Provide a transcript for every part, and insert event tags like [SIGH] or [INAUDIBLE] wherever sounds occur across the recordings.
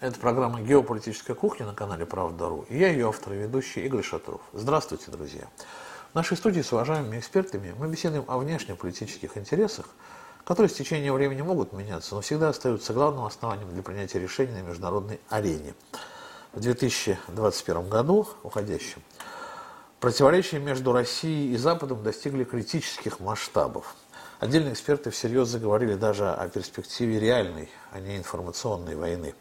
Это программа «Геополитическая кухня» на канале «Правда.ру». И я ее автор и ведущий Игорь Шатуров. Здравствуйте, друзья. В нашей студии с уважаемыми экспертами мы беседуем о внешнеполитических интересах, которые с течением времени могут меняться, но всегда остаются главным основанием для принятия решений на международной арене. В 2021 году, уходящем, противоречия между Россией и Западом достигли критических масштабов. Отдельные эксперты всерьез заговорили даже о перспективе реальной, а не информационной войны.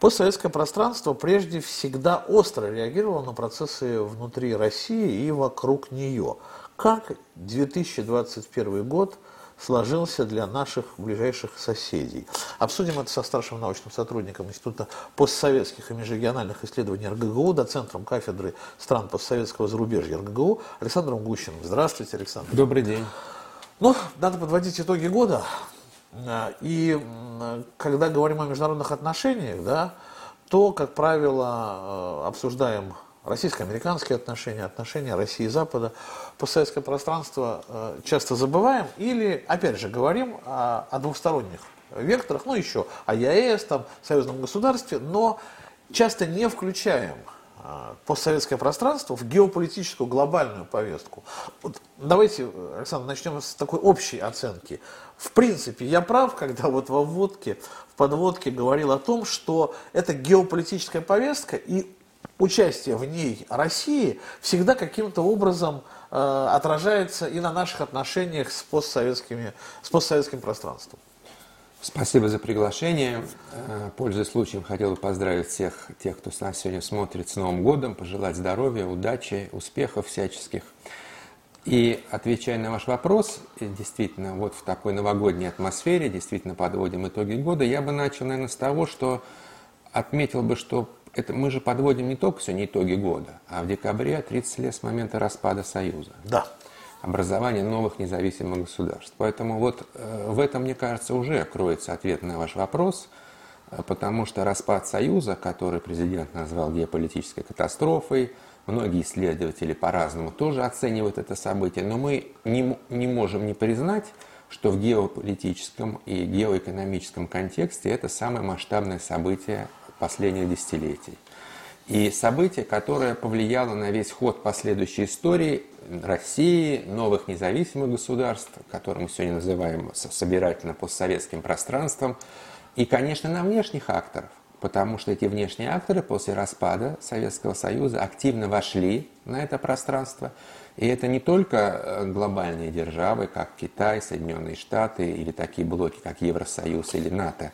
Постсоветское пространство прежде всегда остро реагировало на процессы внутри России и вокруг нее. Как 2021 год сложился для наших ближайших соседей. Обсудим это со старшим научным сотрудником Института постсоветских и межрегиональных исследований РГГУ, доцентром кафедры стран постсоветского зарубежья РГГУ Александром Гущиным. Здравствуйте, Александр. Добрый день. Ну, надо подводить итоги года. И когда говорим о международных отношениях, да, то, как правило, э, обсуждаем российско-американские отношения, отношения России и Запада, постсоветское пространство э, часто забываем или, опять же, говорим о, о двухсторонних векторах, ну еще о ЕАЭС, там, союзном государстве, но часто не включаем постсоветское пространство в геополитическую глобальную повестку. Вот давайте, Александр, начнем с такой общей оценки. В принципе, я прав, когда вот во вводке, в подводке говорил о том, что это геополитическая повестка и участие в ней России всегда каким-то образом э, отражается и на наших отношениях с, постсоветскими, с постсоветским пространством. Спасибо за приглашение. Э, пользуясь случаем, хотел бы поздравить всех тех, кто с нас сегодня смотрит с Новым годом, пожелать здоровья, удачи, успехов всяческих. И отвечая на ваш вопрос, действительно, вот в такой новогодней атмосфере, действительно подводим итоги года, я бы начал, наверное, с того, что отметил бы, что это мы же подводим не только сегодня итоги года, а в декабре 30 лет с момента распада Союза. Да образования новых независимых государств. Поэтому вот э, в этом, мне кажется, уже кроется ответ на ваш вопрос, э, потому что распад Союза, который президент назвал геополитической катастрофой, многие исследователи по-разному тоже оценивают это событие, но мы не, не можем не признать, что в геополитическом и геоэкономическом контексте это самое масштабное событие последних десятилетий. И событие, которое повлияло на весь ход последующей истории России, новых независимых государств, которые мы сегодня называем собирательно-постсоветским пространством, и, конечно, на внешних акторов, потому что эти внешние акторы после распада Советского Союза активно вошли на это пространство. И это не только э, глобальные державы, как Китай, Соединенные Штаты или такие блоки, как Евросоюз или НАТО,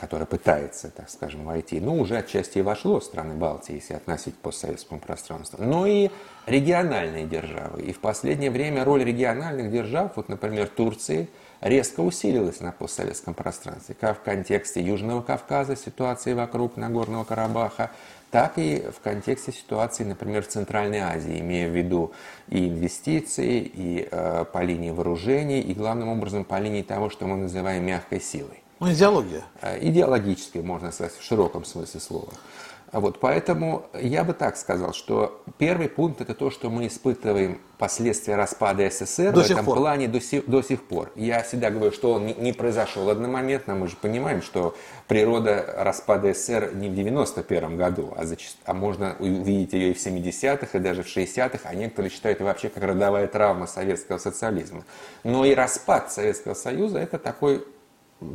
которая пытается, так скажем, войти, ну, уже отчасти и вошло страны Балтии, если относить постсоветскому пространству, но и региональные державы. И в последнее время роль региональных держав, вот, например, Турции, резко усилилась на постсоветском пространстве, как в контексте Южного Кавказа, ситуации вокруг Нагорного Карабаха, так и в контексте ситуации, например, в Центральной Азии, имея в виду и инвестиции, и э, по линии вооружений, и главным образом по линии того, что мы называем мягкой силой. Ну, идеология. Э, идеологическая, можно сказать, в широком смысле слова. Вот, поэтому я бы так сказал, что первый пункт это то, что мы испытываем последствия распада СССР до в этом пор. плане до сих, до сих пор. Я всегда говорю, что он не, не произошел одномоментно. Мы же понимаем, что природа распада СССР не в 91 году, а, зачаст... а можно увидеть ее и в 70-х, и даже в 60-х, а некоторые считают это вообще как родовая травма советского социализма. Но и распад Советского Союза это такой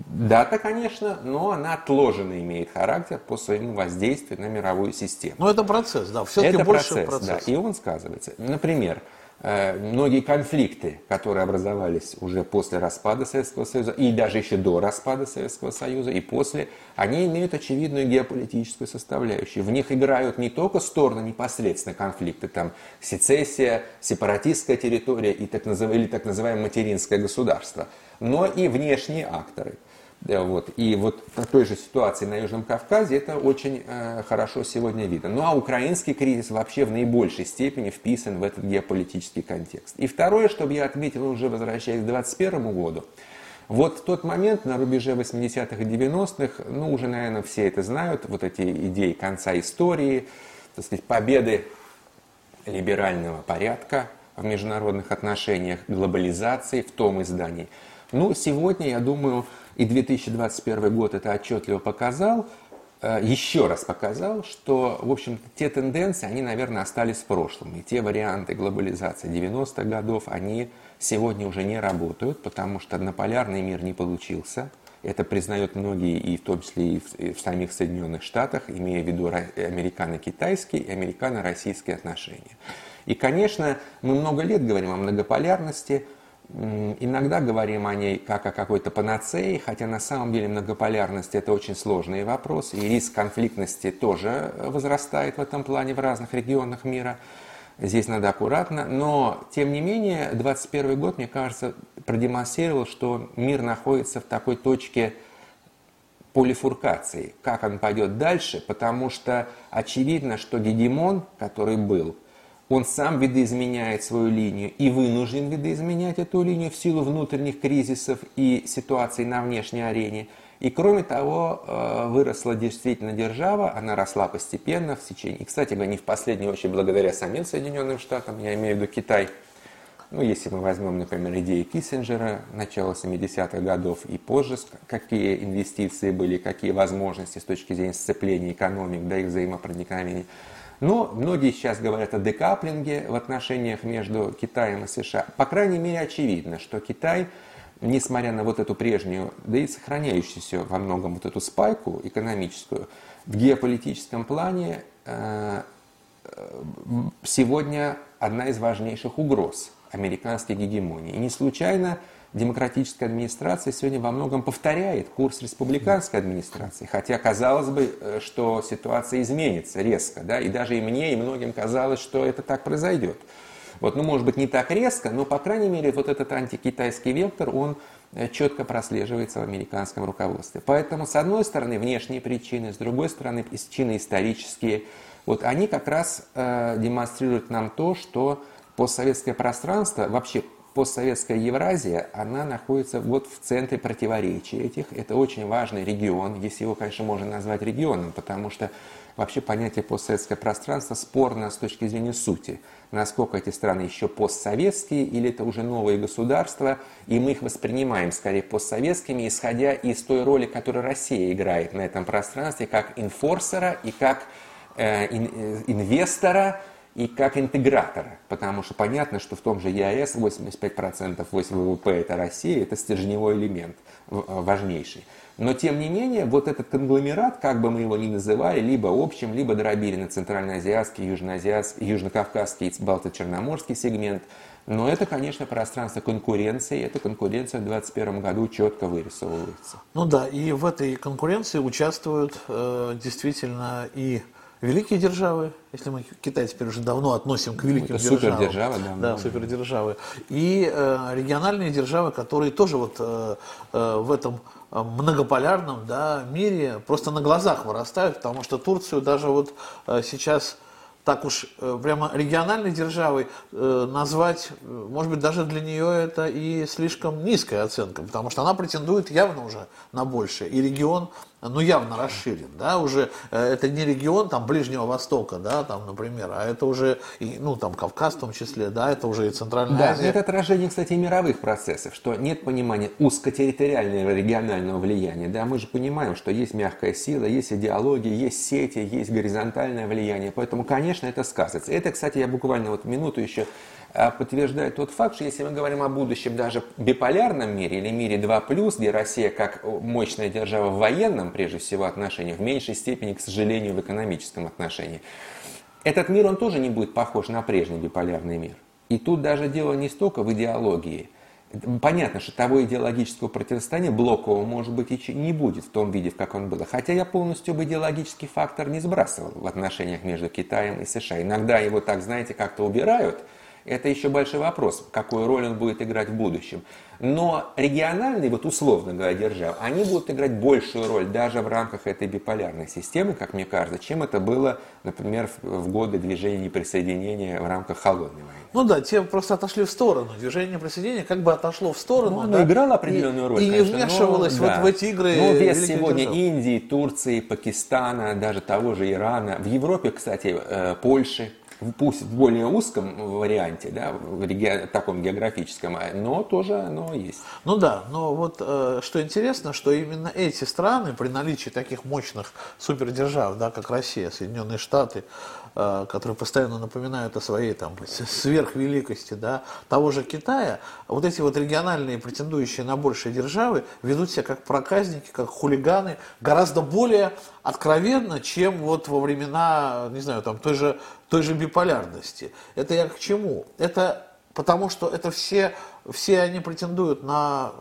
Дата, конечно, но она отложенно имеет характер по своему воздействию на мировую систему. Но это процесс, да, все-таки это больше процесс, процесс. Да, и он сказывается. Например, э, многие конфликты, которые образовались уже после распада Советского Союза, и даже еще до распада Советского Союза, и после, они имеют очевидную геополитическую составляющую. В них играют не только стороны непосредственно конфликта, там сецессия, сепаратистская территория и так называемое, или так называемое материнское государство – но и внешние акторы. Вот. И вот в той же ситуации на Южном Кавказе это очень э, хорошо сегодня видно. Ну а украинский кризис вообще в наибольшей степени вписан в этот геополитический контекст. И второе, чтобы я отметил, уже возвращаясь к 2021 году, вот в тот момент, на рубеже 80-х и 90-х, ну уже, наверное, все это знают, вот эти идеи конца истории, так сказать, победы либерального порядка в международных отношениях, глобализации в том издании – ну, сегодня, я думаю, и 2021 год это отчетливо показал, э, еще раз показал, что, в общем те тенденции, они, наверное, остались в прошлом. И те варианты глобализации 90-х годов, они сегодня уже не работают, потому что однополярный мир не получился. Это признают многие, и в том числе и в, и в самих Соединенных Штатах, имея в виду американо-китайские и американо-российские отношения. И, конечно, мы много лет говорим о многополярности, Иногда говорим о ней как о какой-то панацее, хотя на самом деле многополярность это очень сложный вопрос, и риск конфликтности тоже возрастает в этом плане в разных регионах мира. Здесь надо аккуратно, но тем не менее 21 год, мне кажется, продемонстрировал, что мир находится в такой точке полифуркации. Как он пойдет дальше, потому что очевидно, что гегемон, который был – он сам видоизменяет свою линию и вынужден видоизменять эту линию в силу внутренних кризисов и ситуаций на внешней арене. И кроме того, э, выросла действительно держава, она росла постепенно в течение, и, кстати говоря, не в последнюю очередь благодаря самим Соединенным Штатам, я имею в виду Китай. Ну, если мы возьмем, например, идеи Киссинджера начала 70-х годов и позже, какие инвестиции были, какие возможности с точки зрения сцепления экономик, да, их взаимопроникновения. Но многие сейчас говорят о декаплинге в отношениях между Китаем и США. По крайней мере, очевидно, что Китай, несмотря на вот эту прежнюю, да и сохраняющуюся во многом вот эту спайку экономическую, в геополитическом плане э, сегодня одна из важнейших угроз американской гегемонии. И не случайно демократическая администрация сегодня во многом повторяет курс республиканской администрации. Хотя казалось бы, э, что ситуация изменится резко. Да? И даже и мне, и многим казалось, что это так произойдет. Вот, ну, может быть, не так резко, но, по крайней мере, вот этот антикитайский вектор, он э, четко прослеживается в американском руководстве. Поэтому, с одной стороны, внешние причины, с другой стороны, причины исторические. Вот они как раз э, демонстрируют нам то, что постсоветское пространство, вообще постсоветская Евразия, она находится вот в центре противоречий этих. Это очень важный регион, если его, конечно, можно назвать регионом, потому что вообще понятие постсоветское пространство спорно с точки зрения сути. Насколько эти страны еще постсоветские или это уже новые государства, и мы их воспринимаем скорее постсоветскими, исходя из той роли, которую Россия играет на этом пространстве, как инфорсера и как э, ин, э, инвестора, и как интегратора, потому что понятно, что в том же ЕАЭС 85% 8 ВВП это Россия, это стержневой элемент э, важнейший. Но тем не менее, вот этот конгломерат, как бы мы его ни называли, либо общим, либо дробили на центральноазиатский, южноазиатский, южнокавказский, балто-черноморский сегмент, но это, конечно, пространство конкуренции, эта конкуренция в 2021 году четко вырисовывается. Ну да, и в этой конкуренции участвуют э, действительно и великие державы, если мы Китай теперь уже давно относим к великим Это державам. супердержавы, да. Да, супердержавы. И э, региональные державы, которые тоже вот э, э, в этом э, многополярном да, мире просто на глазах вырастают, потому что Турцию даже вот э, сейчас так уж э, прямо региональной державой э, назвать, может быть, даже для нее это и слишком низкая оценка, потому что она претендует явно уже на большее. И регион ну, явно расширен, да, уже э, это не регион там Ближнего Востока, да, там, например, а это уже, и, ну, там, Кавказ в том числе, да, это уже и Центральная да, Азия. это отражение, кстати, мировых процессов, что нет понимания узкотерриториального регионального влияния, да, мы же понимаем, что есть мягкая сила, есть идеология, есть сети, есть горизонтальное влияние, поэтому, конечно, это сказывается. Это, кстати, я буквально вот минуту еще подтверждает тот факт, что если мы говорим о будущем даже биполярном мире или мире 2+, где Россия как мощная держава в военном, прежде всего, отношении, в меньшей степени, к сожалению, в экономическом отношении, этот мир, он тоже не будет похож на прежний биполярный мир. И тут даже дело не столько в идеологии. Понятно, что того идеологического противостояния блокового, может быть, и не будет в том виде, в каком было. Хотя я полностью бы идеологический фактор не сбрасывал в отношениях между Китаем и США. Иногда его так, знаете, как-то убирают – это еще большой вопрос, какую роль он будет играть в будущем. Но региональные, вот условно говоря, державы, они будут играть большую роль даже в рамках этой биполярной системы, как мне кажется, чем это было, например, в годы движения неприсоединения в рамках холодной войны. Ну да, те просто отошли в сторону. Движение неприсоединения как бы отошло в сторону. Ну, оно да, играло определенную и, роль, И конечно, не вмешивалось но, вот да. в эти игры Но вес сегодня держав. Индии, Турции, Пакистана, даже того же Ирана, в Европе, кстати, э, Польши, пусть в более узком варианте, да, в реги... таком географическом, а, но тоже оно есть. Ну да, но вот э, что интересно, что именно эти страны при наличии таких мощных супердержав, да, как Россия, Соединенные Штаты, которые постоянно напоминают о своей там сверхвеликости, да, того же Китая, вот эти вот региональные претендующие на большие державы ведут себя как проказники, как хулиганы, гораздо более откровенно, чем вот во времена, не знаю, там той же той же биполярности. Это я к чему? Это потому что это все, все они претендуют на,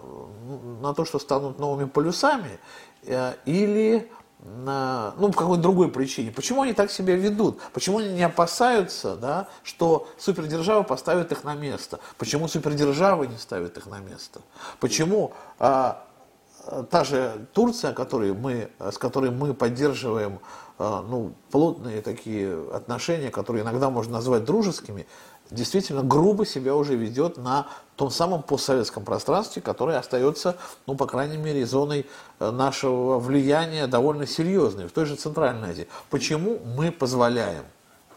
на то, что станут новыми полюсами, э, или на, ну, по какой-то другой причине. Почему они так себя ведут? Почему они не опасаются, да, что супердержава поставит их на место? Почему супердержавы не ставят их на место? Почему а, та же Турция, которой мы, с которой мы поддерживаем а, ну, плотные такие отношения, которые иногда можно назвать дружескими, действительно грубо себя уже ведет на том самом постсоветском пространстве, которое остается, ну, по крайней мере, зоной э, нашего влияния довольно серьезной, в той же Центральной Азии. Почему мы позволяем?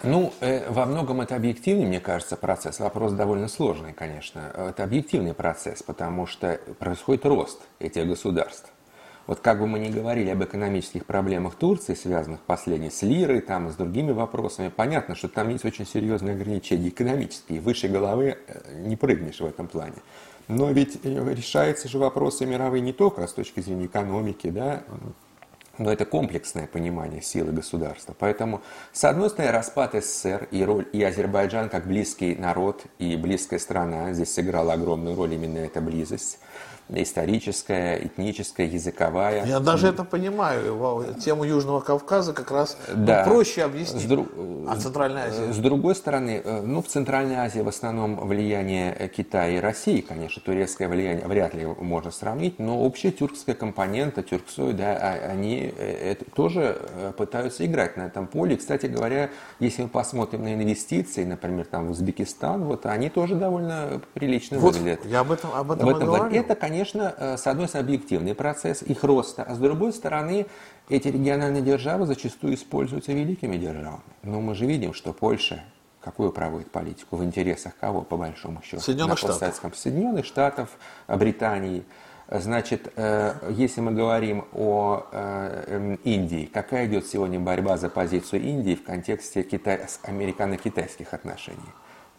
Ну, э, во многом это объективный, мне кажется, процесс. Вопрос довольно сложный, конечно. Это объективный процесс, потому что происходит рост этих государств. Вот как бы мы ни говорили об экономических проблемах Турции, связанных последней с лирой, там, и с другими вопросами, понятно, что там есть очень серьезные ограничения экономические. Выше головы э, не прыгнешь в этом плане. Но ведь э, решаются же вопросы мировые не только с точки зрения экономики, да, но это комплексное понимание силы государства. Поэтому, с одной стороны, распад СССР и, роль, и Азербайджан как близкий народ и близкая страна, здесь сыграла огромную роль именно эта близость историческая, этническая, языковая. Я даже это понимаю. Тему Южного Кавказа как раз ну, да. ну, проще объяснить. С дру... А Центральной Азии? С другой стороны, э, ну, в Центральной Азии в основном влияние Китая и России, конечно, турецкое влияние вряд ли можно сравнить, но общая тюркская компонента, тюрксой, да, а, они э, это тоже э, пытаются играть на этом поле. Кстати говоря, если мы посмотрим на инвестиции, например, там в Узбекистан, вот они тоже довольно прилично вот, выглядят. Я об этом, об этом, об этом говорю. Это, конечно, конечно, э, с одной стороны, объективный процесс их роста, а с другой стороны, эти региональные державы зачастую используются великими державами. Но мы же видим, что Польша какую проводит политику, в интересах кого, по большому счету? Соединенных Штатов. Соединенных Штатов, Британии. Значит, э, если мы говорим о э, эм, Индии, какая идет сегодня борьба за позицию Индии в контексте китай... американо-китайских отношений?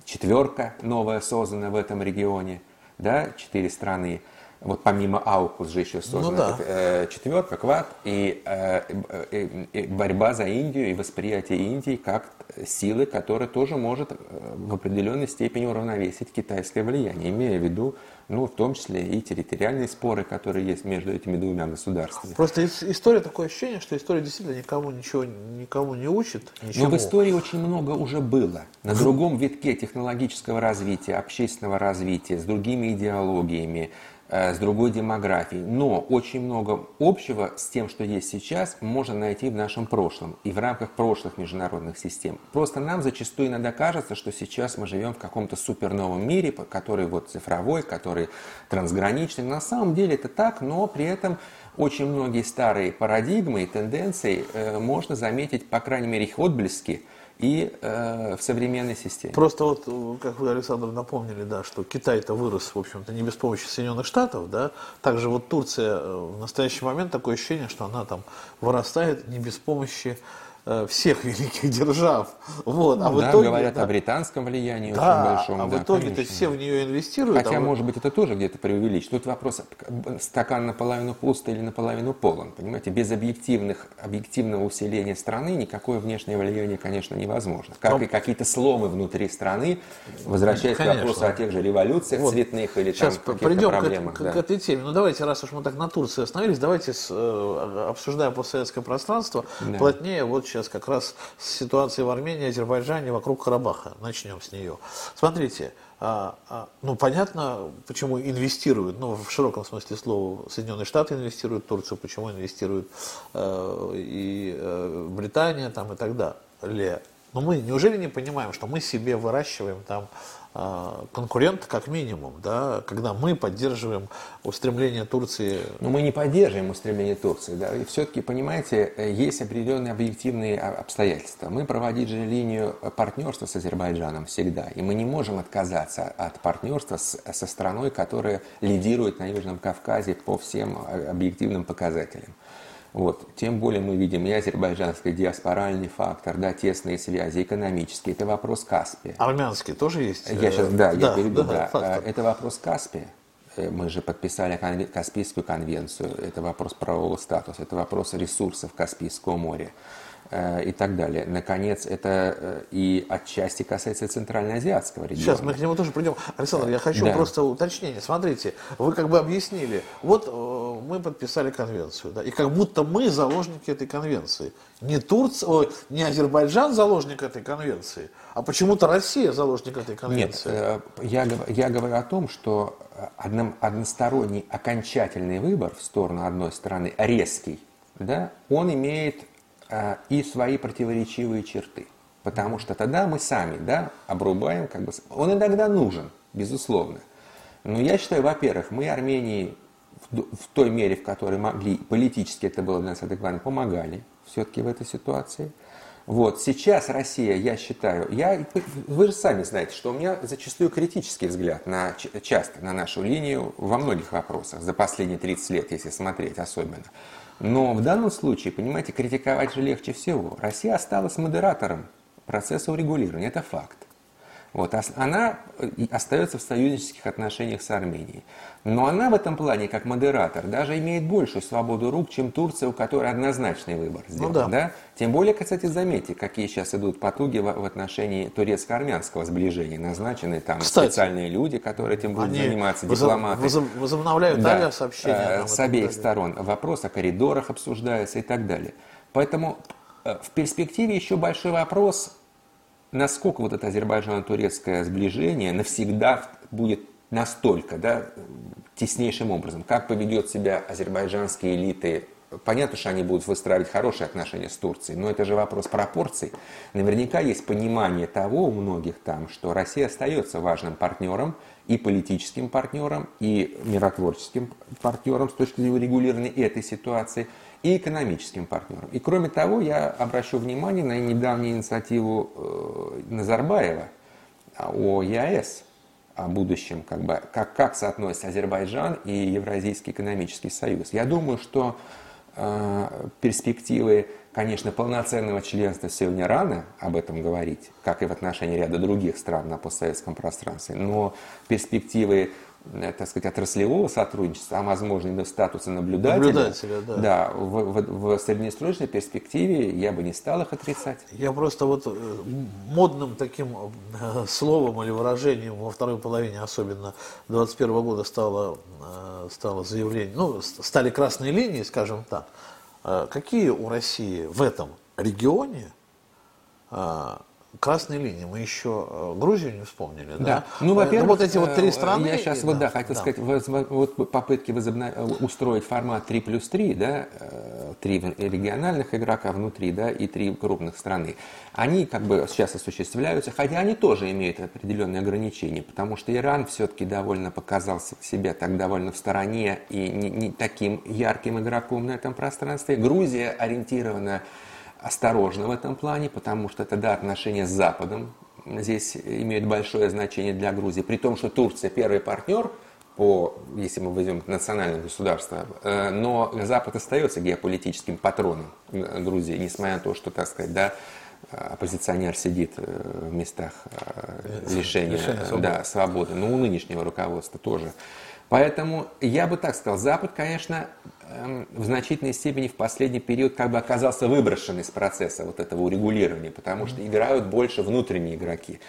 Четверка новая создана в этом регионе, да, четыре страны вот помимо Аукус же еще создана ну, да. э, четверка, квад, и, э, э, э, борьба за Индию и восприятие Индии как силы, которая тоже может э, в определенной степени уравновесить китайское влияние, имея в виду, ну, в том числе и территориальные споры, которые есть между этими двумя государствами. Просто история, такое ощущение, что история действительно никому ничего, никому не учит. Ничему. Но в истории очень много уже было. На другом витке технологического развития, общественного развития, с другими идеологиями, Э, с другой демографией. Но очень много общего с тем, что есть сейчас, можно найти в нашем прошлом и в рамках прошлых международных систем. Просто нам зачастую иногда кажется, что сейчас мы живем в каком-то суперновом мире, который вот цифровой, который трансграничный. На самом деле это так, но при этом очень многие старые парадигмы и тенденции э, можно заметить, по крайней мере, их отблески – и э, в современной системе. Просто вот, как вы, Александр, напомнили, да, что Китай-то вырос, в общем-то, не без помощи Соединенных Штатов, да, также вот Турция э, в настоящий момент такое ощущение, что она там вырастает не без помощи Э, всех [LAUGHS] великих держав. Вот. А в да, итоге, говорят да, о британском влиянии да, очень большом. А в итоге-то все в нее инвестируют. Хотя, а может быть, это тоже где-то преувеличено. Тут вопрос, стакан наполовину пусто или наполовину полон. Понимаете, без объективных, объективного усиления страны никакое внешнее влияние, конечно, невозможно. Как Но... и какие-то сломы внутри страны, возвращаясь конечно. к вопросу о тех же революциях вот. цветных или Сейчас там придем проблемах. К, да. к этой теме. Ну давайте, раз уж мы так на Турции остановились, давайте, с, э, обсуждая постсоветское пространство, да. плотнее вот сейчас как раз с ситуацией в Армении, Азербайджане, вокруг Карабаха. Начнем с нее. Смотрите, а, а, ну, понятно, почему инвестируют, ну, в широком смысле слова, Соединенные Штаты инвестируют в Турцию, почему инвестируют э, и э, Британия там и так далее. Но мы неужели не понимаем, что мы себе выращиваем там конкурент как минимум, да, когда мы поддерживаем устремление Турции. Но мы не поддерживаем устремление Турции, да, и все-таки, понимаете, есть определенные объективные обстоятельства. Мы проводить же линию партнерства с Азербайджаном всегда, и мы не можем отказаться от партнерства с, со страной, которая лидирует на Южном Кавказе по всем объективным показателям. Вот. Тем более мы видим и азербайджанский диаспоральный фактор, да, тесные связи, экономические. Это вопрос Каспия. Армянский тоже есть? Я сейчас, да, да я перейду, да. да. Это вопрос Каспия. Э, мы же подписали Каспийскую конвенцию. Это вопрос правового статуса, это вопрос ресурсов Каспийского моря. Э, и так далее. Наконец, это э, и отчасти касается центральноазиатского региона. Сейчас мы к нему тоже придем. Александр, я хочу да. просто уточнение. Смотрите, вы как бы объяснили, вот э, мы подписали конвенцию, да, и как будто мы заложники этой конвенции. Не Турция, ой, не Азербайджан заложник этой конвенции, а почему-то Россия заложник этой конвенции. Нет, я, я говорю о том, что одном, односторонний окончательный выбор в сторону одной страны, резкий, да, он имеет и свои противоречивые черты. Потому что тогда мы сами да, обрубаем, как бы, он иногда нужен, безусловно. Но я считаю, во-первых, мы Армении в, в той мере, в которой могли, политически это было для нас адекватно, помогали все-таки в этой ситуации. Вот, сейчас Россия, я считаю, я, вы же сами знаете, что у меня зачастую критический взгляд на, часто на нашу линию во многих вопросах, за последние 30 лет, если смотреть особенно. Но в данном случае, понимаете, критиковать же легче всего. Россия осталась модератором процесса урегулирования, это факт. Вот, она э, остается в союзнических отношениях с Арменией. Но она в этом плане, как модератор, даже имеет большую свободу рук, чем Турция, у которой однозначный выбор сделан. Ну, да. Да? Тем более, кстати, заметьте, какие сейчас идут потуги в, отношении турецко-армянского сближения. Назначены там кстати, специальные люди, которые этим будут заниматься, дипломаты. Возоб, возобновляют да, авиасообщения. Э, с обеих сторон. Вопрос о коридорах обсуждается и так далее. Поэтому э, в перспективе еще большой вопрос, насколько вот это азербайджано-турецкое сближение навсегда будет настолько, да, теснейшим образом, как поведет себя азербайджанские элиты. Понятно, что они будут выстраивать хорошие отношения с Турцией, но это же вопрос пропорций. Наверняка есть понимание того у многих там, что Россия остается важным партнером, и политическим партнером, и миротворческим партнером с точки зрения регулирования этой ситуации – и экономическим партнером. И кроме того, я обращу внимание на недавнюю инициативу э, Назарбаева о ЕАЭС, о будущем, как, бы, как, как соотносится Азербайджан и Евразийский экономический союз. Я думаю, что э, перспективы, конечно, полноценного членства сегодня рано об этом говорить, как и в отношении ряда других стран на постсоветском пространстве, но перспективы так сказать, отраслевого сотрудничества, а возможно и до статуса наблюдателя, наблюдателя да. Да, в, в, в среднесрочной перспективе я бы не стал их отрицать. Я просто вот э, модным таким э, словом или выражением во второй половине, особенно 2021 года, стало, стало заявление, ну, стали красные линии, скажем так. Какие у России в этом регионе красной линии. Мы еще э, Грузию не вспомнили, да? да? Ну, во-первых, вот эти вот три э, страны. Я сейчас вот, да, да хотел да. сказать, вот попытки возобнов... устроить формат 3 плюс 3, да, э, три региональных игрока внутри, да, и три крупных страны, они как бы сейчас осуществляются, хотя они тоже имеют определенные ограничения, потому что Иран все-таки довольно показался себя так довольно в стороне и не, не таким ярким игроком на этом пространстве. Грузия ориентирована осторожны в этом плане, потому что тогда отношения с Западом здесь имеют большое значение для Грузии. При том, что Турция первый партнер, по, если мы возьмем национальное государство, э, но Запад остается геополитическим патроном Грузии, несмотря на то, что, так сказать, да, оппозиционер сидит э, в местах э, лишения, лишения свободы. Да, свободы. Но у нынешнего руководства тоже. Поэтому я бы так сказал, Запад, конечно, эм, в значительной степени в последний период как бы оказался выброшен из процесса вот этого урегулирования, потому что играют больше внутренние игроки.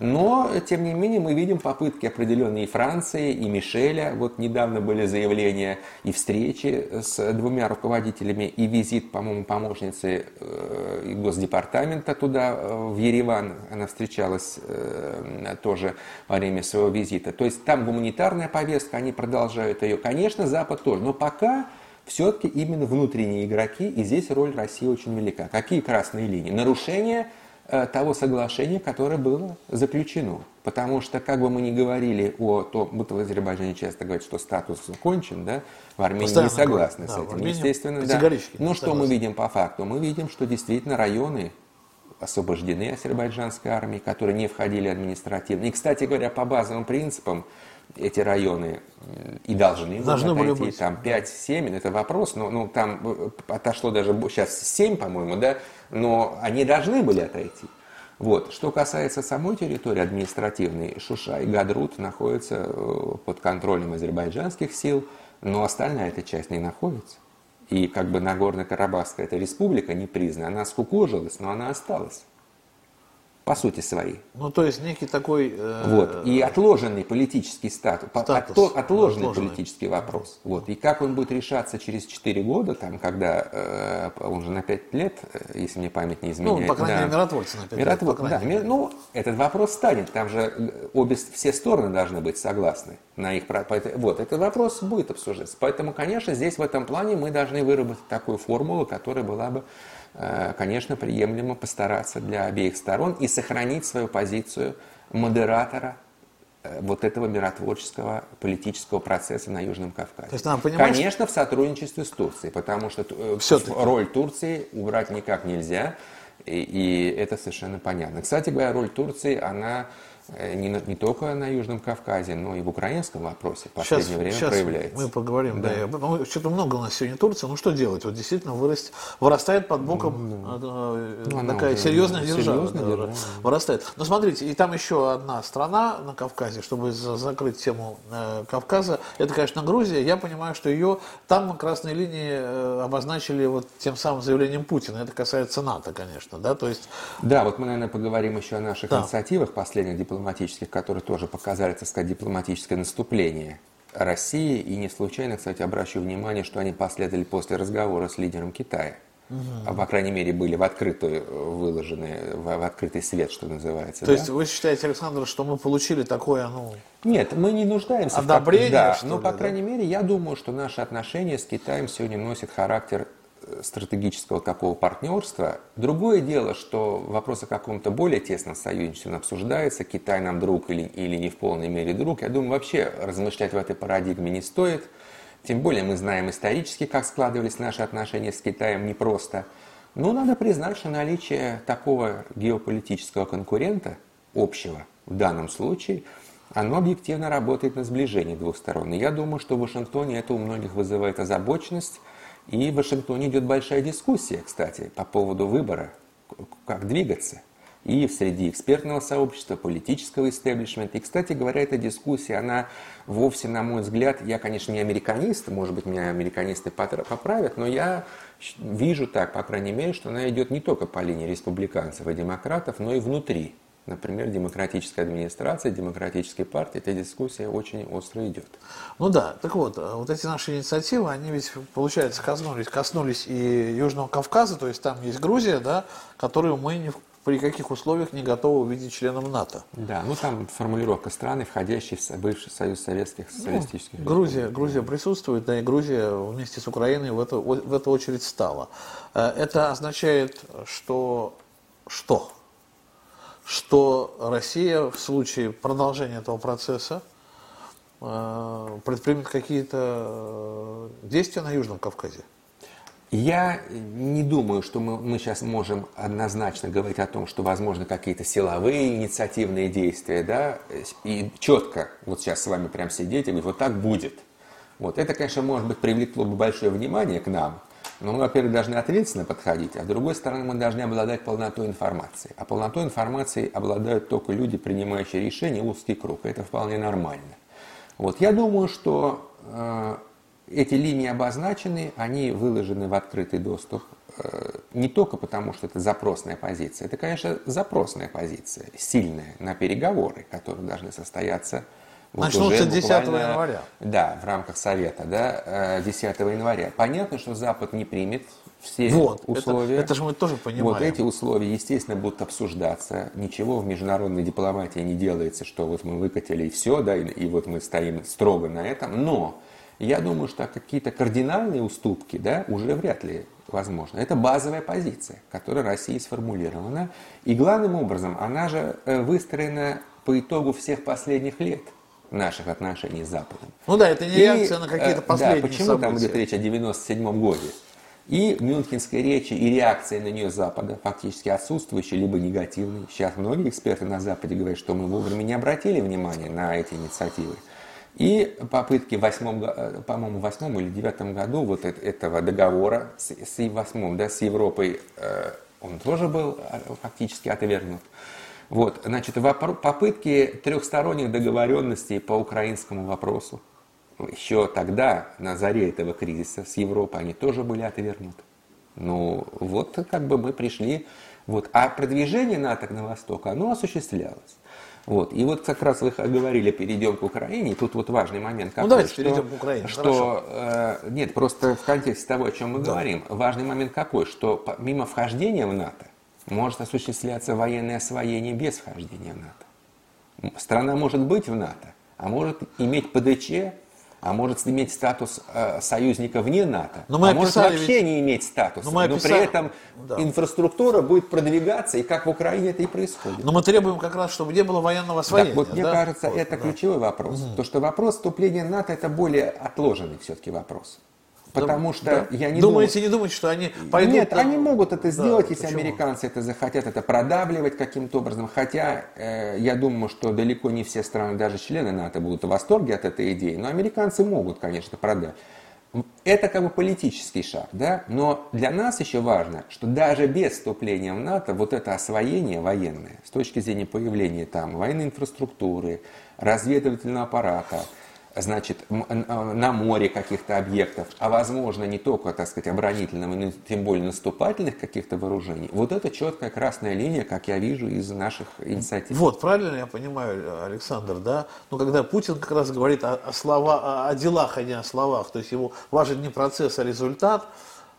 Но, тем не менее, мы видим попытки определенные и Франции, и Мишеля. Вот недавно были заявления и встречи с двумя руководителями, и визит, по-моему, помощницы э, Госдепартамента туда, э, в Ереван. Она встречалась э, тоже во время своего визита. То есть там гуманитарная повестка, они продолжают ее. Конечно, Запад тоже. Но пока все-таки именно внутренние игроки, и здесь роль России очень велика. Какие красные линии? Нарушение того соглашения, которое было заключено. Потому что, как бы мы ни говорили о том, будто в Азербайджане часто говорят, что статус кончен, да, в Армении Постоянно не согласны говорят, с этим, естественно. Да. Но что мы видим по факту? Мы видим, что действительно районы освобождены азербайджанской армией, которые не входили административно. И, кстати говоря, по базовым принципам эти районы и должны, должны были отойти, быть. там 5-7, это вопрос, но ну, там э, отошло даже сейчас 7, по-моему, да, но они должны были отойти. Вот. Что касается самой территории административной, Шуша и Гадрут находятся э, под контролем азербайджанских сил, но остальная эта часть не находится. И как бы Нагорно-Карабахская эта республика не признана, она скукожилась, но она осталась по сути своей. Ну, то есть некий такой... Э, вот. И отложенный политический статус, статус отложенный, отложенный политический вопрос. Вот. И как он будет решаться через 4 года, там, когда э, он же на 5 лет, э, если мне память не изменяет. Ну, по крайней да. мере, миротворцы на 5 Миротвор... лет. Да, мере. ну, этот вопрос станет. Там же э, обе, все стороны должны быть согласны на их... Вот, этот вопрос будет обсуждаться. Поэтому, конечно, здесь в этом плане мы должны выработать такую формулу, которая была бы конечно, приемлемо постараться для обеих сторон и сохранить свою позицию модератора э, вот этого миротворческого политического процесса на Южном Кавказе. То есть, надо понимать, Конечно, в сотрудничестве с Турцией, потому что э, роль Турции убрать никак нельзя, и, и это совершенно понятно. Кстати говоря, роль Турции, она Э, не, не только на Южном Кавказе, но и в украинском вопросе в последнее сейчас, время сейчас проявляется. Мы поговорим, да. да ну, что-то много у нас сегодня Турция. Ну что делать? Вот действительно вырастет, вырастает под боком ну, э, такая серьезная держава. Серьезная да, держава. Вырастает. Но смотрите, и там еще одна страна на Кавказе, чтобы закрыть тему э, Кавказа, это, конечно, Грузия. Я понимаю, что ее там красные линии э, обозначили вот тем самым заявлением Путина. Это касается НАТО, конечно, да, то есть. Да, вот мы, наверное, поговорим еще о наших да. инициативах последних дипломатических дипломатических, которые тоже показали, так сказать, дипломатическое наступление России. И не случайно, кстати, обращу внимание, что они последовали после разговора с лидером Китая. Угу. А, по крайней мере, были в открытую выложены, в, в открытый свет, что называется. То да? есть вы считаете, Александр, что мы получили такое, ну... Нет, мы не нуждаемся Одобрение, в да, что но, ли, по да? крайней мере, я думаю, что наши отношения с Китаем сегодня носят характер стратегического такого партнерства. Другое дело, что вопрос о каком-то более тесном союзничестве обсуждается, Китай нам друг или, или не в полной мере друг. Я думаю, вообще размышлять в этой парадигме не стоит. Тем более мы знаем исторически, как складывались наши отношения с Китаем непросто. Но надо признать, что наличие такого геополитического конкурента, общего в данном случае, оно объективно работает на сближение двух сторон. И я думаю, что в Вашингтоне это у многих вызывает озабоченность, и в Вашингтоне идет большая дискуссия, кстати, по поводу выбора, как двигаться. И среди экспертного сообщества, политического истеблишмента. И, кстати говоря, эта дискуссия, она вовсе, на мой взгляд, я, конечно, не американист, может быть, меня американисты поправят, но я вижу так, по крайней мере, что она идет не только по линии республиканцев и демократов, но и внутри например, демократическая администрация, демократической партии, эта дискуссия очень остро идет. Ну да, так вот, э, вот эти наши инициативы, они ведь, получается, коснулись, коснулись и Южного Кавказа, то есть там есть Грузия, да, которую мы ни при каких условиях не готовы увидеть членом НАТО. Да, ну там формулировка страны, входящие в бывший Союз Советских Социалистических ну, Грузия, Грузия присутствует, да и Грузия вместе с Украиной в эту, в эту очередь стала. Э, это означает, что что? Что Россия в случае продолжения этого процесса э, предпримет какие-то э, действия на Южном Кавказе? Я не думаю, что мы, мы сейчас можем однозначно говорить о том, что возможно какие-то силовые инициативные действия, да, и четко вот сейчас с вами прям сидеть и говорить, вот так будет. Вот это, конечно, может быть, привлекло бы большое внимание к нам, но мы, во-первых, должны ответственно подходить, а с другой стороны, мы должны обладать полнотой информации. А полнотой информации обладают только люди, принимающие решения, узкий круг. Это вполне нормально. Вот я думаю, что э, эти линии обозначены, они выложены в открытый доступ. Э, не только потому, что это запросная позиция. Это, конечно, запросная позиция, сильная на переговоры, которые должны состояться вот Начнутся 10 января. Да, в рамках Совета, да, 10 э, января. Понятно, что Запад не примет все вот, условия. Это, это же мы тоже понимаем. Вот эти условия, естественно, будут обсуждаться. Ничего в международной дипломатии не делается, что вот мы выкатили и все, да, и, и вот мы стоим строго на этом. Но я думаю, что какие-то кардинальные уступки, да, уже вряд ли возможно. Это базовая позиция, которая России сформулирована. И главным образом она же э, выстроена по итогу всех последних лет наших отношений с Западом. Ну да, это не реакция и, на какие-то последние да, почему события. там идет речь о 97 годе? И Мюнхенской речи, и реакция на нее Запада, фактически отсутствующей, либо негативной. Сейчас многие эксперты на Западе говорят, что мы вовремя не обратили внимания на эти инициативы. И попытки в восьмом, э, по-моему, восьмом или девятом году вот этого договора с, с, восьмом, да, с Европой, э, он тоже был э, фактически отвергнут. Вот, значит, попытки трехсторонних договоренностей по украинскому вопросу еще тогда, на заре этого кризиса с Европой, они тоже были отвергнуты. Ну, вот как бы мы пришли. Вот. А продвижение НАТО на восток, оно осуществлялось. Вот. И вот как раз вы говорили, перейдем к Украине. Тут вот важный момент. Какой, ну, давайте что, перейдем к Украине. Что, э, нет, просто в контексте того, о чем мы да. говорим. Важный момент какой, что мимо вхождения в НАТО может осуществляться военное освоение без вхождения в НАТО. Страна может быть в НАТО, а может иметь ПДЧ а может иметь статус э, союзника вне НАТО, но мы а может вообще ведь... не иметь статуса, но, мы описали... но при этом да. инфраструктура будет продвигаться, и как в Украине это и происходит. Но мы требуем как раз, чтобы не было военного освоения. Да, вот да? мне кажется, вот, это да. ключевой вопрос. Угу. То, что вопрос вступления в НАТО это более отложенный все-таки вопрос. Потому что да. я не Думаете, думаю... не думаете, что они пойдут... Нет, там... они могут это сделать, да, если почему? американцы это захотят, это продавливать каким-то образом. Хотя э, я думаю, что далеко не все страны, даже члены НАТО, будут в восторге от этой идеи. Но американцы могут, конечно, продать. Это как бы политический шаг, да? Но для нас еще важно, что даже без вступления в НАТО вот это освоение военное, с точки зрения появления там военной инфраструктуры, разведывательного аппарата, значит, на море каких-то объектов, а возможно не только, так сказать, оборонительного, но тем более наступательных каких-то вооружений, вот это четкая красная линия, как я вижу из наших инициатив. Вот, правильно я понимаю, Александр, да? Но когда Путин как раз говорит о, о, слова, о делах, а не о словах, то есть его важен не процесс, а результат,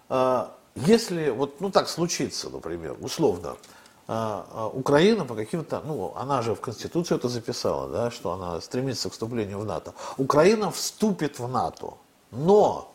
а, если вот, ну так случится, например, условно, Украина по каким-то, ну, она же в Конституцию это записала, да, что она стремится к вступлению в НАТО. Украина вступит в НАТО, но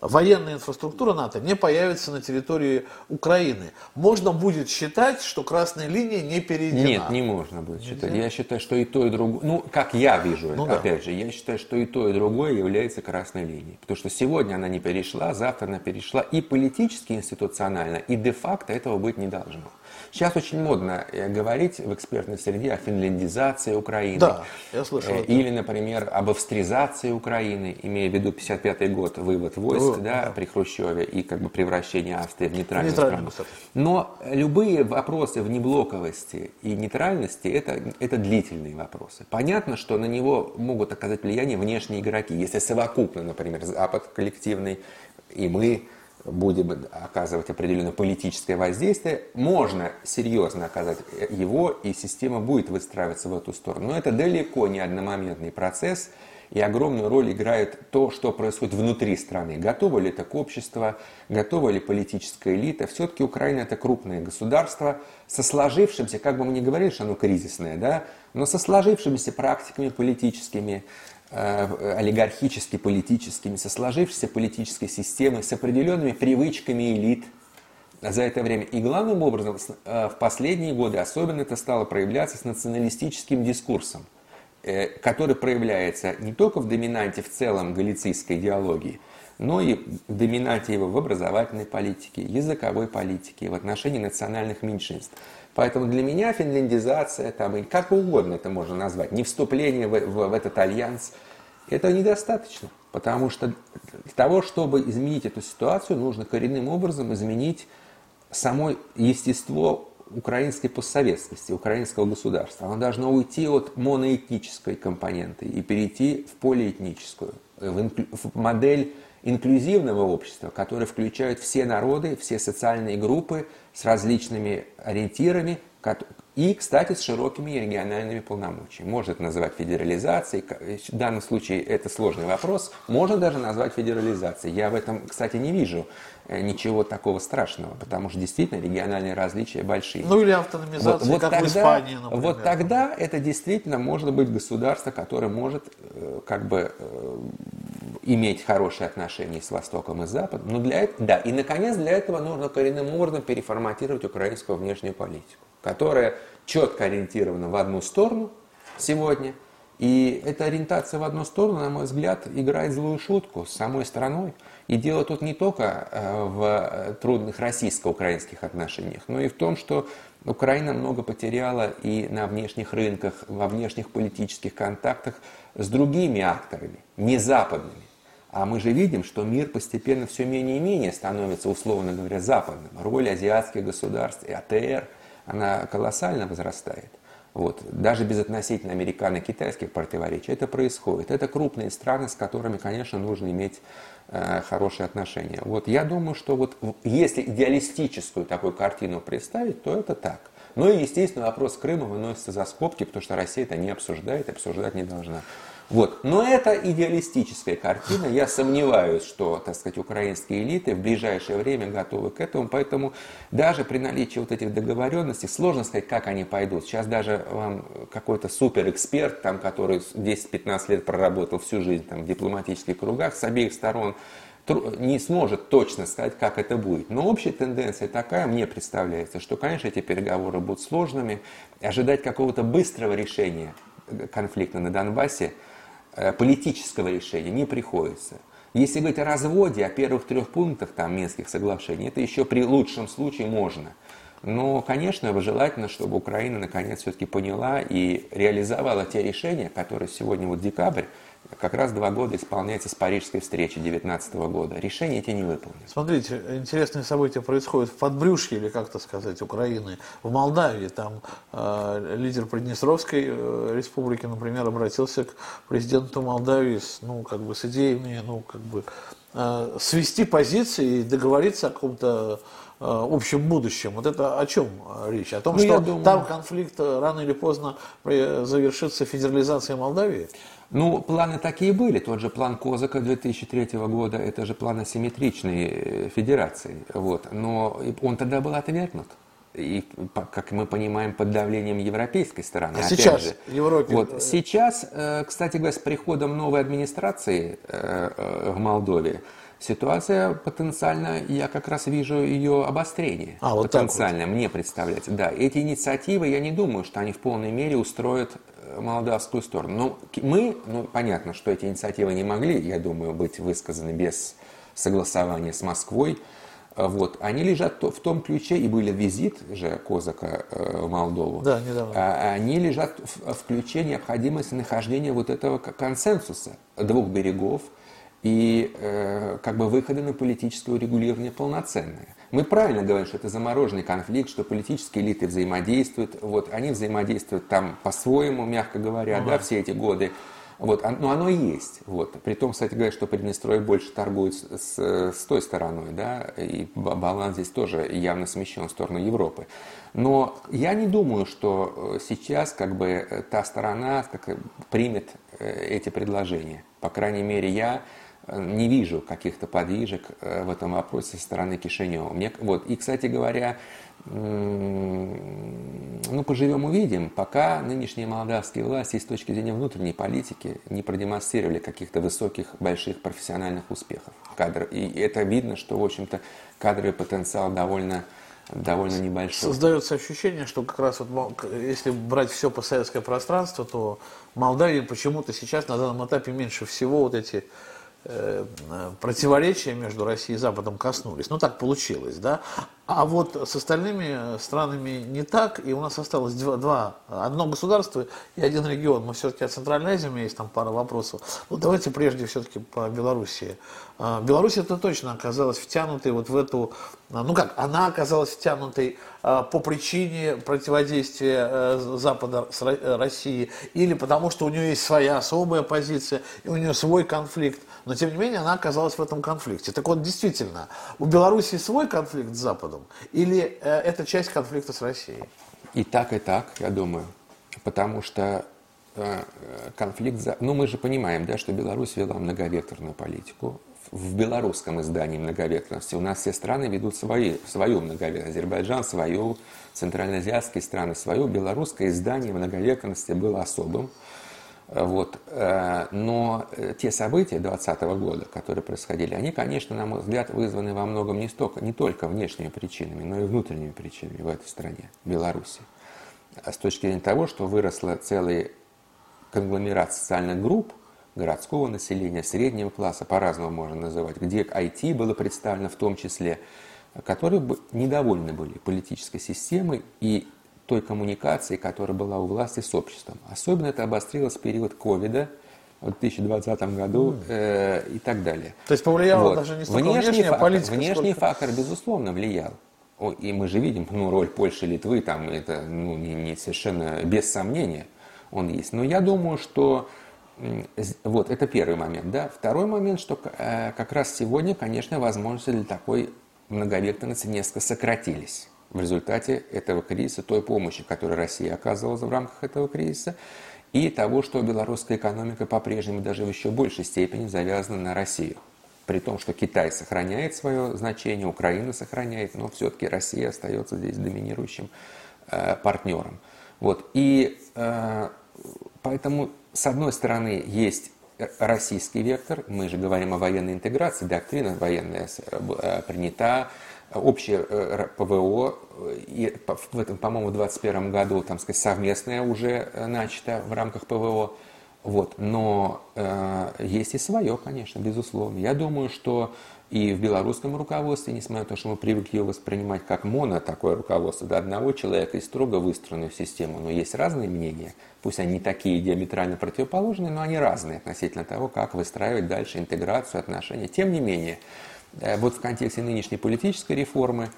военная инфраструктура НАТО не появится на территории Украины. Можно будет считать, что красная линия не перейдена. Нет, не можно будет считать. Я считаю, что и то, и другое, ну, как я вижу ну, опять да. же, я считаю, что и то, и другое является красной линией. Потому что сегодня она не перешла, завтра она перешла и политически, институционально, и де-факто этого быть не должно. Сейчас очень модно э, говорить в экспертной среде о финляндизации Украины. Да, я слышал. Э, или, например, об австризации Украины, имея в виду 55 год, вывод войск да, да. при Хрущеве и как бы превращение Австрии в нейтральную страну. Но любые вопросы внеблоковости и нейтральности это, это длительные вопросы. Понятно, что на него могут оказать влияние внешние игроки. Если совокупно, например, Запад коллективный и мы будем оказывать определенное политическое воздействие, можно серьезно оказать его, и система будет выстраиваться в эту сторону. Но это далеко не одномоментный процесс, и огромную роль играет то, что происходит внутри страны. Готово ли это к обществу, готова ли политическая элита. Все-таки Украина это крупное государство со сложившимся, как бы мы ни говорили, что оно кризисное, да, но со сложившимися практиками политическими, олигархически политическими, со сложившейся политической системой, с определенными привычками элит за это время. И главным образом э, в последние годы особенно это стало проявляться с националистическим дискурсом, э, который проявляется не только в доминанте в целом галицийской идеологии, но и в доминанте его в образовательной политике, языковой политике, в отношении национальных меньшинств. Поэтому для меня финляндизация, там, и как угодно это можно назвать, не вступление в, в, в этот альянс, это недостаточно. Потому что для того, чтобы изменить эту ситуацию, нужно коренным образом изменить само естество украинской постсоветскости, украинского государства. Оно должно уйти от моноэтнической компоненты и перейти в полиэтническую, в, инклю, в модель инклюзивного общества, которое включает все народы, все социальные группы с различными ориентирами и, кстати, с широкими региональными полномочиями. Можно это назвать федерализацией. В данном случае это сложный вопрос. Можно даже назвать федерализацией. Я в этом, кстати, не вижу э, ничего такого страшного, потому что действительно региональные различия большие. Ну или автономизация, вот, вот как тогда, в Испании, например. Вот тогда это действительно может быть государство, которое может э, как бы э, иметь хорошие отношения с Востоком и Западом. Но для этого, да, и наконец для этого нужно коренным образом переформатировать украинскую внешнюю политику, которая четко ориентирована в одну сторону сегодня. И эта ориентация в одну сторону, на мой взгляд, играет злую шутку с самой страной. И дело тут не только э, в трудных российско-украинских отношениях, но и в том, что Украина много потеряла и на внешних рынках, во внешних политических контактах с другими акторами, не западными. А мы же видим, что мир постепенно все менее и менее становится, условно говоря, западным. Роль азиатских государств и АТР, она колоссально возрастает. Вот. Даже без относительно американо-китайских противоречий это происходит. Это крупные страны, с которыми, конечно, нужно иметь э, хорошие отношения. Вот. Я думаю, что вот если идеалистическую такую картину представить, то это так. Ну и, естественно, вопрос Крыма выносится за скобки, потому что Россия это не обсуждает, обсуждать не должна. Вот. Но это идеалистическая картина. Я сомневаюсь, что, так сказать, украинские элиты в ближайшее время готовы к этому. Поэтому даже при наличии вот этих договоренностей сложно сказать, как они пойдут. Сейчас даже вам какой-то суперэксперт, там, который 10-15 лет проработал всю жизнь там, в дипломатических кругах с обеих сторон, не сможет точно сказать, как это будет. Но общая тенденция такая, мне представляется, что, конечно, эти переговоры будут сложными. Ожидать какого-то быстрого решения конфликта на Донбассе – политического решения не приходится. Если говорить о разводе, о первых трех пунктах там, Минских соглашений, это еще при лучшем случае можно. Но, конечно, желательно, чтобы Украина наконец все-таки поняла и реализовала те решения, которые сегодня, вот декабрь, как раз два года исполняется с парижской встречи 2019 года. Решения эти не выполнены. Смотрите, интересные события происходят в подбрюшье, или как-то сказать, Украины, в Молдавии. Там э, лидер Приднестровской э, республики, например, обратился к президенту Молдавии с, ну, как бы, с идеями ну, как бы, э, свести позиции и договориться о каком-то э, общем будущем. Вот это о чем речь? О том, ну, что думаю... там конфликт рано или поздно завершится федерализацией Молдавии? Ну, планы такие были. Тот же план Козака 2003 года, это же план асимметричной э, федерации. Вот. Но он тогда был отвергнут. И, как мы понимаем, под давлением европейской стороны. А сейчас же, Европе? Вот, э, сейчас, э, кстати говоря, с приходом новой администрации в Молдове, ситуация потенциально, я как раз вижу ее обострение. А, вот потенциально, вот. мне представляется. Да, эти инициативы, я не думаю, что они в полной мере устроят молдавскую сторону. Но мы, ну, понятно, что эти инициативы не могли, я думаю, быть высказаны без согласования с Москвой. А вот. Они лежат в том ключе, и были визит же Козака э, в Молдову. Да, недавно. А, они лежат в ключе необходимости нахождения вот этого консенсуса двух берегов и э, как бы выхода на политическое урегулирование полноценное. Мы правильно говорим, что это замороженный конфликт, что политические элиты взаимодействуют. Вот, они взаимодействуют там по-своему, мягко говоря, uh-huh. да, все эти годы. Вот, но оно есть. Вот. При том, кстати говоря, что Приднестровье больше торгует с, с той стороной, да, и баланс здесь тоже явно смещен в сторону Европы. Но я не думаю, что э, сейчас как бы э, та сторона как, примет э, эти предложения. По крайней мере, я не вижу каких-то подвижек э, в этом вопросе со стороны Кишинева. Мне, вот, и, кстати говоря, ну, поживем увидим, пока нынешние молдавские власти с точки зрения внутренней политики не продемонстрировали каких-то высоких, больших профессиональных успехов. Кадр. И это видно, что, в общем-то, кадровый потенциал довольно довольно небольшой. Создается ощущение, что как раз вот если брать все по советское пространство, то Молдавии почему-то сейчас на данном этапе меньше всего вот эти противоречия между Россией и Западом коснулись. Ну, так получилось, да. А вот с остальными странами не так, и у нас осталось два, два одно государство и один регион. Мы все-таки о Центральной Азии, у меня есть там пара вопросов. Ну, давайте прежде все-таки по Белоруссии. А, Беларусь это точно оказалась втянутой вот в эту, а, ну как, она оказалась втянутой а, по причине противодействия э, Запада с Россией, или потому что у нее есть своя особая позиция, и у нее свой конфликт, но тем не менее она оказалась в этом конфликте. Так вот, действительно, у Беларуси свой конфликт с Западом, или э, это часть конфликта с Россией? И так, и так, я думаю. Потому что э, конфликт... Ну, мы же понимаем, да, что Беларусь вела многовекторную политику в белорусском издании многовекторности. У нас все страны ведут свои, свою многовекторность. Азербайджан свою, центральноазиатские страны свою. Белорусское издание многовекторности было особым. Вот. Но те события 2020 года, которые происходили, они, конечно, на мой взгляд, вызваны во многом не, столько, не только внешними причинами, но и внутренними причинами в этой стране, Беларуси. С точки зрения того, что выросла целый конгломерат социальных групп, городского населения, среднего класса, по-разному можно называть, где IT было представлено в том числе, которые недовольны были политической системой и той коммуникацией, которая была у власти с обществом. Особенно это обострилось в период ковида, в 2020 году э, и так далее. То есть повлияло вот. даже не столько внешний внешняя фактор, политика, Внешний сколько... фактор, безусловно, влиял. И мы же видим, ну, роль Польши, Литвы, там, это, ну, не, не совершенно без сомнения он есть. Но я думаю, что вот, это первый момент. Да? Второй момент, что э, как раз сегодня, конечно, возможности для такой многовекторности несколько сократились в результате этого кризиса, той помощи, которую Россия оказывала в рамках этого кризиса, и того, что белорусская экономика по-прежнему даже в еще большей степени завязана на Россию. При том, что Китай сохраняет свое значение, Украина сохраняет, но все-таки Россия остается здесь доминирующим э, партнером. Вот. И э, поэтому с одной стороны, есть российский вектор, мы же говорим о военной интеграции, доктрина военная э, принята, общее э, ПВО, и в этом, по-моему, в 2021 году, там сказать, совместное уже э, начато в рамках ПВО. Вот. Но э, есть и свое, конечно, безусловно. Я думаю, что и в белорусском руководстве, несмотря на то, что мы привыкли его воспринимать как моно такое руководство, до одного человека и строго выстроенную систему, но есть разные мнения, пусть они не такие диаметрально противоположные, но они разные относительно того, как выстраивать дальше интеграцию, отношения. Тем не менее, э, вот в контексте нынешней политической реформы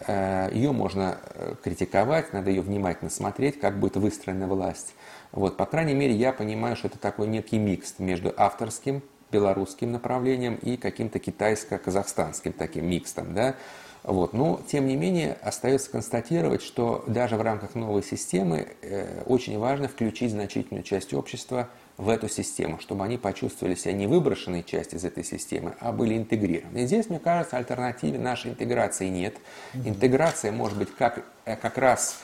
э, ее можно э, критиковать, надо ее внимательно смотреть, как будет выстроена власть. Вот, по крайней мере, я понимаю, что это такой некий микс между авторским белорусским направлением и каким-то китайско-казахстанским таким микстом. Да? Вот. Но, тем не менее, остается констатировать, что даже в рамках новой системы э, очень важно включить значительную часть общества в эту систему, чтобы они почувствовали себя не выброшенной часть из этой системы, а были интегрированы. И здесь, мне кажется, альтернативы нашей интеграции нет. Интеграция может быть как, э, как раз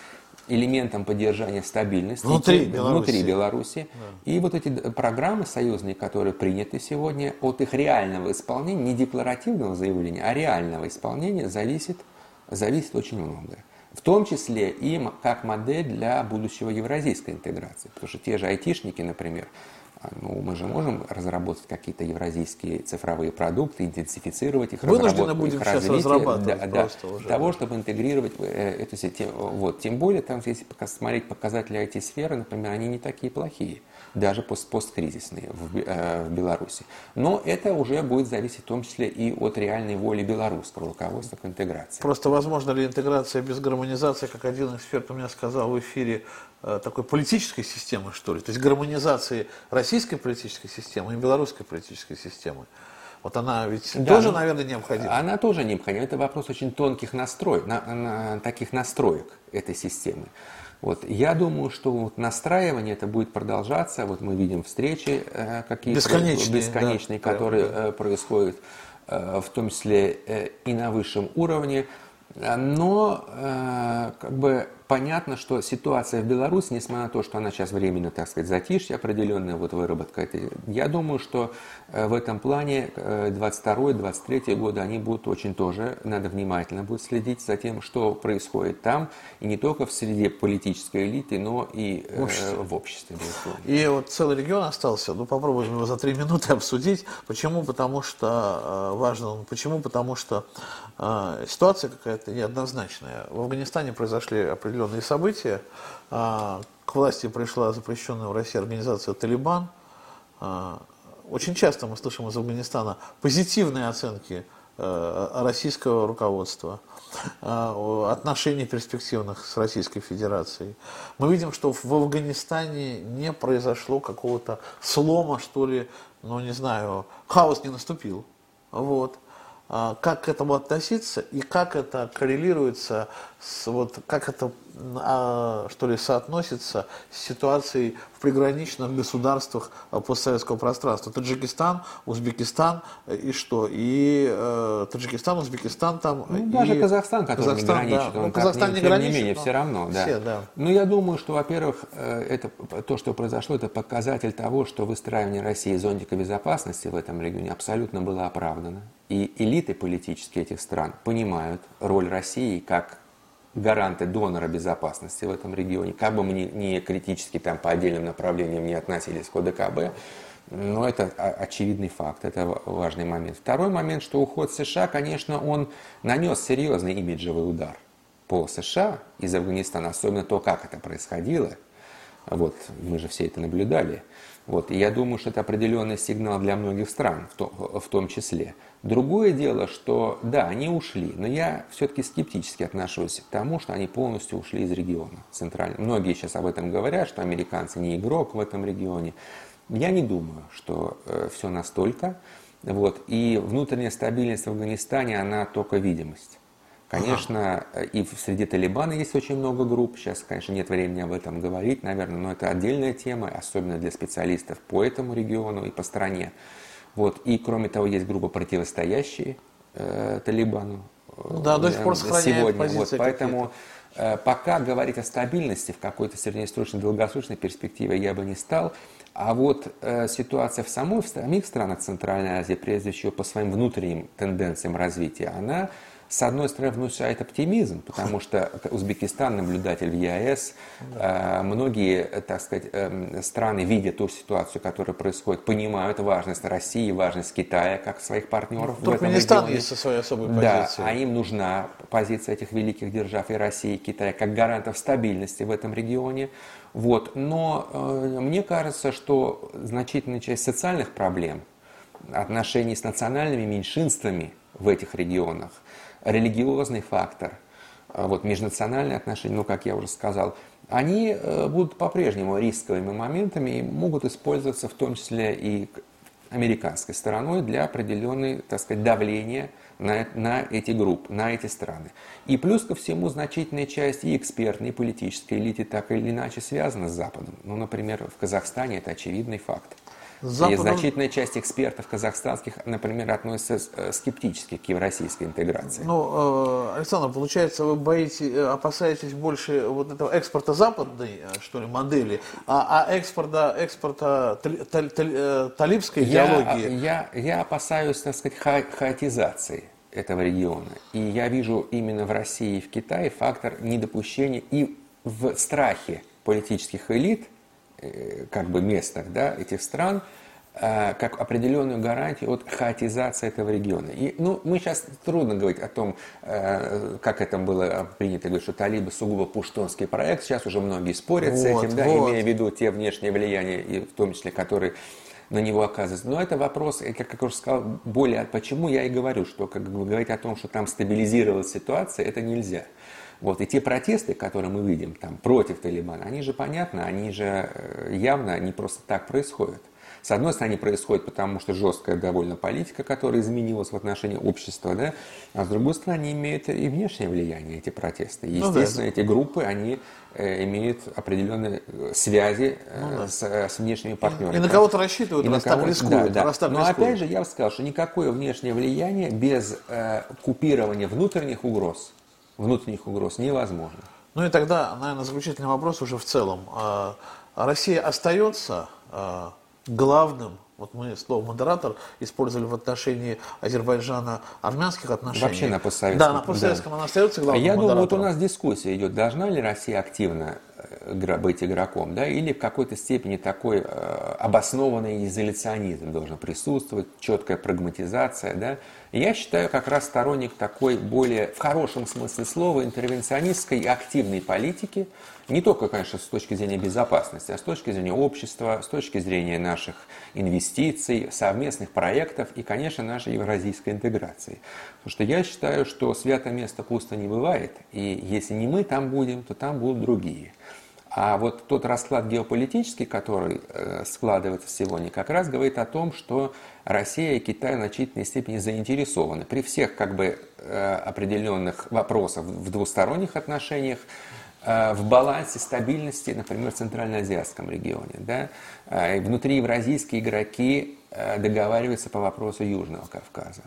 элементом поддержания стабильности внутри Беларуси. Внутри Беларуси. Да. И вот эти программы союзные, которые приняты сегодня, от их реального исполнения, не декларативного заявления, а реального исполнения зависит, зависит очень многое. В том числе и как модель для будущего евразийской интеграции. Потому что те же айтишники, например, а, ну, мы же можем разработать какие-то евразийские цифровые продукты, интенсифицировать их, Вынуждены будем их сейчас разрабатывать да, да, уже. того, чтобы интегрировать э, эту сеть. Вот. Тем более, там, если смотреть показатели IT-сферы, например, они не такие плохие, даже пост посткризисные в, э, в Беларуси. Но это уже будет зависеть в том числе и от реальной воли белорусского руководства к интеграции. Просто возможно ли интеграция без гармонизации, как один эксперт у меня сказал в эфире, Э, такой политической системы, что ли, то есть гармонизации российской политической системы и белорусской политической системы. Вот она ведь да, тоже, наверное, необходима. Она тоже необходима. Это вопрос очень тонких настроек, на, на, таких настроек этой системы. Вот. Я думаю, что вот настраивание это будет продолжаться. Вот мы видим встречи э, какие-то бесконечные, бесконечные да, которые да. Э, происходят, э, в том числе э, и на высшем уровне. Но э, как бы понятно, что ситуация в Беларуси, несмотря на то, что она сейчас временно, так сказать, затишье определенная, вот выработка этой, я думаю, что э, в этом плане 22-23 э, годы они будут очень тоже, надо внимательно будет следить за тем, что происходит там, и не только в среде политической элиты, но и в обществе. В обществе и вот целый регион остался, ну попробуем его за три минуты [LAUGHS] обсудить. Почему? Потому что важно, почему? Потому что ситуация какая-то неоднозначная. В Афганистане произошли определенные события. А, к власти пришла запрещенная в России организация «Талибан». А, очень часто мы слышим из Афганистана позитивные оценки э, российского руководства, а, отношений перспективных с Российской Федерацией. Мы видим, что в Афганистане не произошло какого-то слома, что ли, ну не знаю, хаос не наступил. Вот. А, как к этому относиться и как это коррелируется с вот как это а, что ли, соотносится с ситуацией в приграничных государствах а, постсоветского пространства. Таджикистан, Узбекистан и что? И э, Таджикистан, Узбекистан там. Ну, даже и... Казахстан, который Казахстан, не граничит, да. он ну, Казахстан не, не граничит, не менее, но все равно, да. Все, да. Ну, я думаю, что, во-первых, э, это то, что произошло, это показатель того, что выстраивание России зонтика безопасности в этом регионе абсолютно было оправдано. И элиты политические этих стран понимают роль России как гаранты донора безопасности в этом регионе, как бы мы ни, ни критически там по отдельным направлениям не относились к ОДКБ, но это очевидный факт, это важный момент. Второй момент, что уход США, конечно, он нанес серьезный имиджевый удар по США из Афганистана, особенно то, как это происходило. Вот, мы же все это наблюдали. Вот, и я думаю, что это определенный сигнал для многих стран, в том, в том числе. Другое дело, что да, они ушли, но я все-таки скептически отношусь к тому, что они полностью ушли из региона центрального. Многие сейчас об этом говорят, что американцы не игрок в этом регионе. Я не думаю, что э, все настолько. Вот, и внутренняя стабильность в Афганистане, она только видимость. Конечно, ага. и среди Талибана есть очень много групп. Сейчас, конечно, нет времени об этом говорить, наверное, но это отдельная тема, особенно для специалистов по этому региону и по стране. Вот. И, кроме того, есть группа противостоящие э, Талибану. Ну да, до сих пор сохраняет сегодня. вот, поэтому э, пока говорить о стабильности в какой-то среднесрочной, долгосрочной перспективе я бы не стал. А вот э, ситуация в самой, в самих странах Центральной Азии, прежде всего по своим внутренним тенденциям развития, она с одной стороны, внушает оптимизм, потому что Узбекистан наблюдатель в ЕАЭС, э, многие, так сказать, э, страны, видя ту ситуацию, которая происходит, понимают важность России, важность Китая как своих партнеров в этом регионе. есть со своей особой да, позицией. а им нужна позиция этих великих держав и России, и Китая как гарантов стабильности в этом регионе. Вот. Но э, мне кажется, что значительная часть социальных проблем, отношений с национальными меньшинствами в этих регионах, религиозный фактор, а вот межнациональные отношения, ну, как я уже сказал, они э, будут по-прежнему рисковыми моментами и могут использоваться в том числе и американской стороной для определенной, так сказать, давления на, на эти группы, на эти страны. И плюс ко всему значительная часть и экспертной, и политической элиты так или иначе связана с Западом. Ну, например, в Казахстане это очевидный факт. Западом... И значительная часть экспертов казахстанских, например, относится э, скептически к евросийской интеграции. Ну, э, Александр, получается, вы боитесь, э, опасаетесь больше вот этого экспорта западной, что ли, модели, а, а экспорта, экспорта талибской идеологии? Я, я, я опасаюсь, так сказать, ха хаотизации этого региона. И я вижу именно в России и в Китае фактор недопущения и в страхе политических элит – как бы местных да, этих стран, э, как определенную гарантию от хаотизации этого региона. И, ну, мы сейчас трудно говорить о том, э, как это было принято говорить, что талибы сугубо пуштонский проект. Сейчас уже многие спорят вот, с этим, да, имея в виду те внешние влияния, и в том числе, которые на него оказываются. Но это вопрос, как я уже сказал, более почему я и говорю, что как бы говорить о том, что там стабилизировалась ситуация, это нельзя. Вот, и те протесты, которые мы видим там, против Талибана, они же понятны, они же э, явно не просто так происходят. С одной стороны, происходит потому, что жесткая довольно политика, которая изменилась в отношении общества, да, а с другой стороны, они имеют и внешнее влияние, эти протесты. Естественно, ну, да. эти группы, они э, имеют определенные э, связи ну, да. с, с внешними партнерами. И, на кого-то рассчитывают, и раз так рискуют. Да, да. Раз так Но рискуют. опять же, я бы сказал, что никакое внешнее влияние без э, купирования внутренних угроз внутренних угроз невозможно. Ну и тогда, наверное, заключительный вопрос уже в целом. А, Россия остается а, главным, вот мы слово модератор использовали в отношении Азербайджана армянских отношений. Вообще на постсоветском. Да, на постсоветском да. она остается главным Я думаю, вот у нас дискуссия идет, должна ли Россия активно э, быть игроком, да, или в какой-то степени такой э, обоснованный изоляционизм должен присутствовать, четкая прагматизация, да, я считаю как раз сторонник такой более, в хорошем смысле слова, интервенционистской и активной политики, не только, конечно, с точки зрения безопасности, а с точки зрения общества, с точки зрения наших инвестиций, совместных проектов и, конечно, нашей евразийской интеграции. Потому что я считаю, что свято место пусто не бывает, и если не мы там будем, то там будут другие. А вот тот расклад геополитический, который э, складывается сегодня, как раз говорит о том, что Россия и Китай в значительной степени заинтересованы при всех как бы э, определенных вопросах в двусторонних отношениях в балансе стабильности, например, в Центральноазиатском регионе. Да? Внутри евразийские игроки договариваются по вопросу Южного Кавказа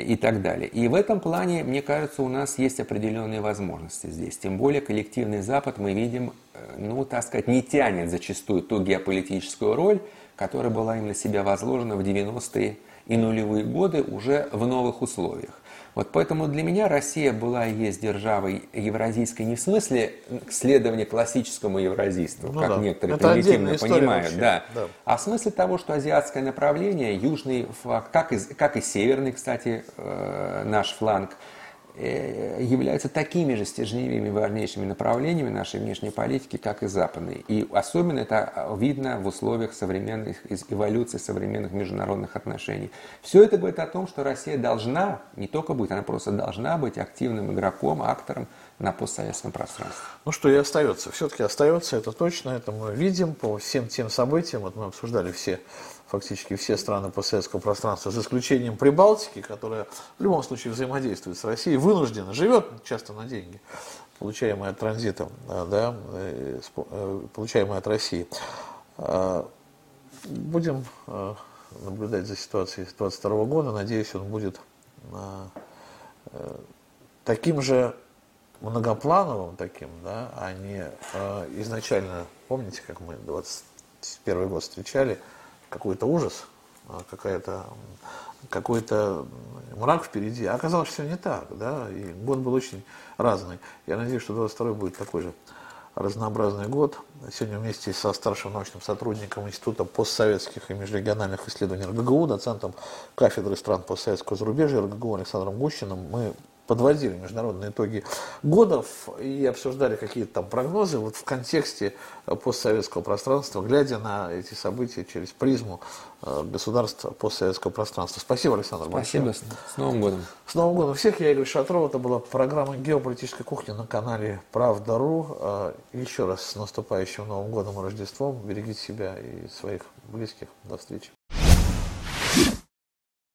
и так далее. И в этом плане, мне кажется, у нас есть определенные возможности здесь. Тем более коллективный Запад, мы видим, э, ну, так сказать, не тянет зачастую ту геополитическую роль, которая была им на себя возложена в 90-е и нулевые годы уже в новых условиях. Вот поэтому для меня Россия была и есть державой евразийской не в смысле следования классическому евразийству, ну, как да. некоторые Это примитивно понимают, да, да, а в смысле того, что азиатское направление, южный фланг, как и, как и северный, кстати, э, наш фланг, являются такими же стержневыми важнейшими направлениями нашей внешней политики, как и западной. И особенно это видно в условиях современных эволюции современных международных отношений. Все это говорит о том, что Россия должна, не только быть, она просто должна быть активным игроком, актором на постсоветском пространстве. Ну что и остается. Все-таки остается, это точно, это мы видим по всем тем событиям, вот мы обсуждали все фактически все страны постсоветского пространства, за исключением Прибалтики, которая в любом случае взаимодействует с Россией, вынуждена, живет часто на деньги, получаемые от транзита, э, да, э, э, получаемые от России. Будем наблюдать за ситуацией 2022 года. Надеюсь, он будет таким же многоплановым таким, да, а не изначально, помните, как мы 21 год встречали, какой-то ужас, а, какая-то какой-то мрак впереди. А оказалось, все не так, да, и год был очень разный. Я надеюсь, что 22 будет такой же разнообразный год. Сегодня вместе со старшим научным сотрудником Института постсоветских и межрегиональных исследований РГГУ, доцентом кафедры стран постсоветского зарубежья РГГУ Александром Гущиным мы подводили международные итоги года и обсуждали какие-то там прогнозы вот в контексте э, постсоветского пространства, глядя на эти события через призму э, государства постсоветского пространства. Спасибо, Александр Спасибо. Большое. С Новым годом. С Новым годом всех. Я Игорь Шатров. Это была программа «Геополитическая кухня» на канале «Правда.ру». Э, еще раз с наступающим Новым годом и Рождеством. Берегите себя и своих близких. До встречи.